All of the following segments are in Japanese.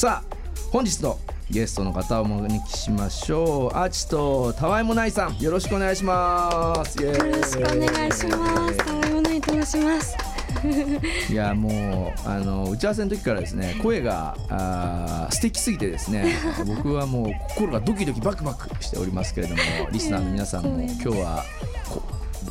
さあ本日のゲストの方をお招きしましょう。アーチとたわいもないさんよろしくお願いします。よろしくお願いします。たわいもないと申します。いやもうあの打ち合わせの時からですね声があ素敵すぎてですね僕はもう心がドキドキバクバクしておりますけれどもリスナーの皆さんも 今日は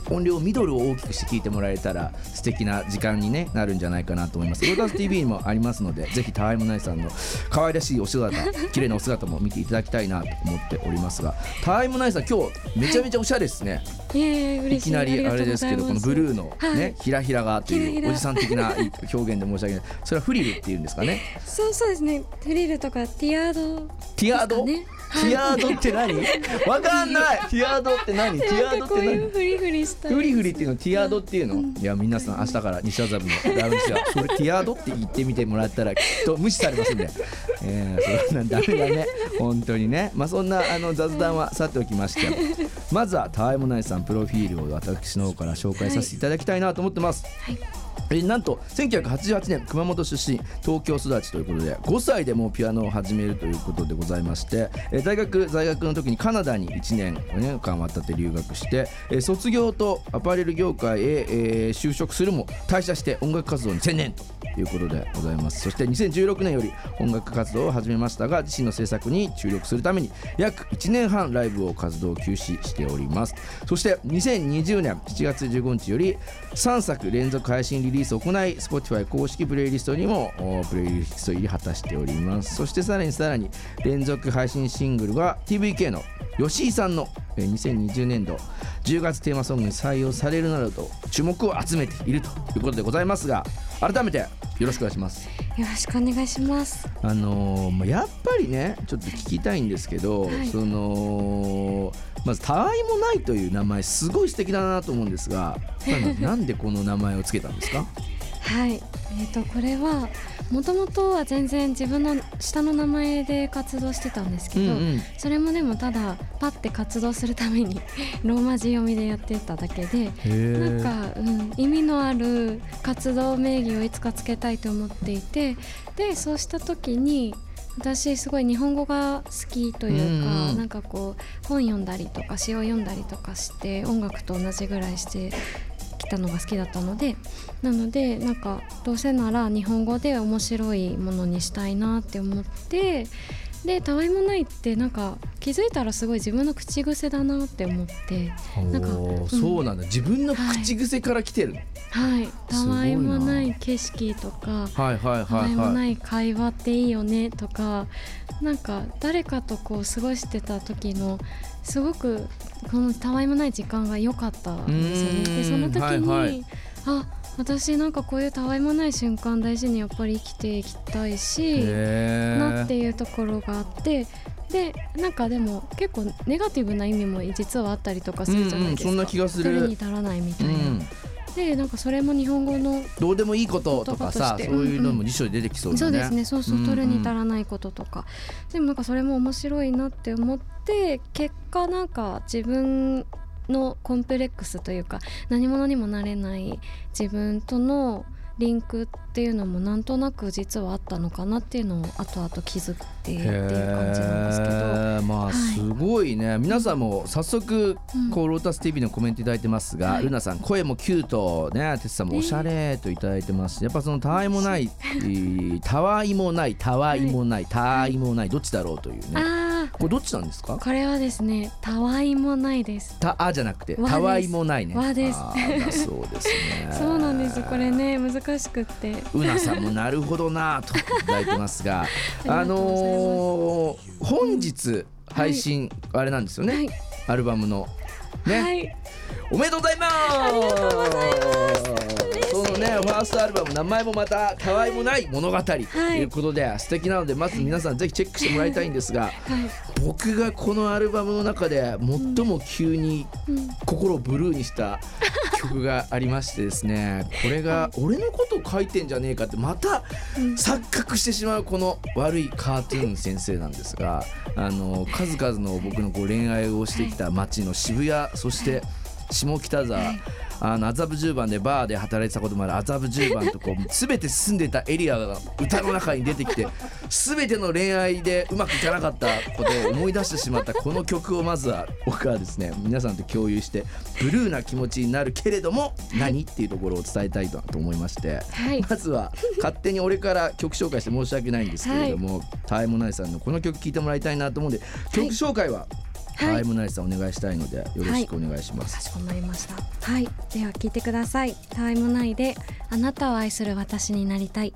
音量ミドルを大きくして聞いてもらえたら素敵な時間に、ね、なるんじゃないかなと思います。ロータス TV にもありますのでぜひたわいもないさんの可愛らしいお姿綺麗なお姿も見ていただきたいなと思っておりますがたわいもないさん今日めちゃめちゃおしゃれですね、い。きなりあれですけどこのブルーのね、はい、ひらひらがというおじさん的な表現で申し訳ない。それはフリルっていうんですかね。そうそうですね。フリルとかティアード、ね、ティアード？ティアードって何？わかんない。ティアードって何？ティアードって何？フリフリしたフリフリっていうのティアードっていうの、うん、いや皆さん明日から西麻布のラウンジは。それティアードって言ってみてもらったらきっと無視されますんで。えー、そんなダメだね。本当にね。まあそんなあの雑談はさておきまして。まずはたわいもないさんプロフィールを私の方から紹介させていただきたいなと思ってます、はいえなんと1988年熊本出身東京育ちということで5歳でもうピアノを始めるということでございましてえ大学在学の時にカナダに1年4年間渡って留学してえ卒業とアパレル業界へえ就職するも退社して音楽活動に専念と。いうことでございます。そして2016年より音楽活動を始めましたが自身の制作に注力するために約1年半ライブを活動休止しております。そして2020年7月15日より3作連続配信リリースを行い Spotify 公式プレイリストにもプレイリスト入り果たしております。そしてさらにさらに連続配信シングルは TVK の吉井さんの2020年度10月テーマソングに採用されるなどと注目を集めているということでございますが改めてよろしくお願いします。よろしくお願いします。あのー、やっぱりねちょっと聞きたいんですけど、はい、そのまず「たわいもない」という名前すごい素敵だなと思うんですが なんでこの名前を付けたんですか？はい。えーと、これはもともとは全然自分の下の名前で活動してたんですけど、うんうん、それもでもただパッて活動するために ローマ字読みでやってただけでなんか、うん、意味のある活動名義をいつかつけたいと思っていてでそうした時に私すごい日本語が好きというか、うん、なんかこう本読んだりとか詩を読んだりとかして音楽と同じぐらいしてきたのが好きだったのでなのでなんかどうせなら日本語で面白いものにしたいなって思ってでたわいもないってなんか気づいたらすごい自分の口癖だなって思ってなんか、うん、そうなんだ。自分の口癖から来てる、はい、はい、たわいもない景色とか、はいはいはいはい、たわいもない会話っていいよねとかなんか誰かとこう過ごしてた時のすごくこのたわいもない時間が良かったんですよね。でその時に、はいはい、あ私なんかこういうたわいもない瞬間大事にやっぱり生きていきたいしなっていうところがあってでなんかでも結構ネガティブな意味も実はあったりとかするじゃないですか、うんうん、そんな気がする。に足らないみたいな。うんでなんかそれも日本語のどうでもいいこととかさそういうのも辞書で出てきそう、ね、そうですね。そうそう取るに足らないこととか、うんうん、でもなんかそれも面白いなって思って結果なんか自分のコンプレックスというか何者にもなれない自分とのリンクっていうのもなんとなく実はあったのかなっていうのを後々気づいてっていう感じなんですけど。まあすごいね、はい、皆さんも早速こうロータス TV のコメント頂いてますが、うん、ルナさん声もキュートね。テツさんもおしゃれと頂いてますやっぱそのたわいもないたわいもないたわいもないたわいもないどっちだろうというねこれどっちなんですか？これはですねたわいもないです。たあじゃなくてたわいもないね。わです。そうですね。そうなんですこれね難しくって。うなさんもなるほどなといただいてますが あのー、本日配信、はい、あれなんですよね、はい、アルバムの。ね、はい、おめでとうございます！ありがとうございますねファーストアルバム名前もまたたわいもない物語ということで、はい、素敵なのでまず皆さんぜひチェックしてもらいたいんですが、はい、僕がこのアルバムの中で最も急に心をブルーにした曲がありましてですねこれが俺のこと書いてんじゃねえかってまた錯覚してしまうこの悪いカートゥーン先生なんですがあの数々の僕のこう恋愛をしてきた街の渋谷そして下北沢あの麻布十番でバーで働いてたこともある。麻布十番とこう 全て住んでたエリアが歌の中に出てきて全ての恋愛でうまくいかなかったことを思い出してしまったこの曲をまずは僕はですね皆さんと共有してブルーな気持ちになるけれども何っていうところを伝えたいと思いまして、はい。まずは勝手に俺から曲紹介して申し訳ないんですけれども、タイムナイさんのこの曲聴いてもらいたいなと思うんで曲紹介は、はいタイムナイさんお願いしたいのでよろしくお願いします。かしこまりました。はい。では聞いてください。タイムナイであなたを愛する私になりたい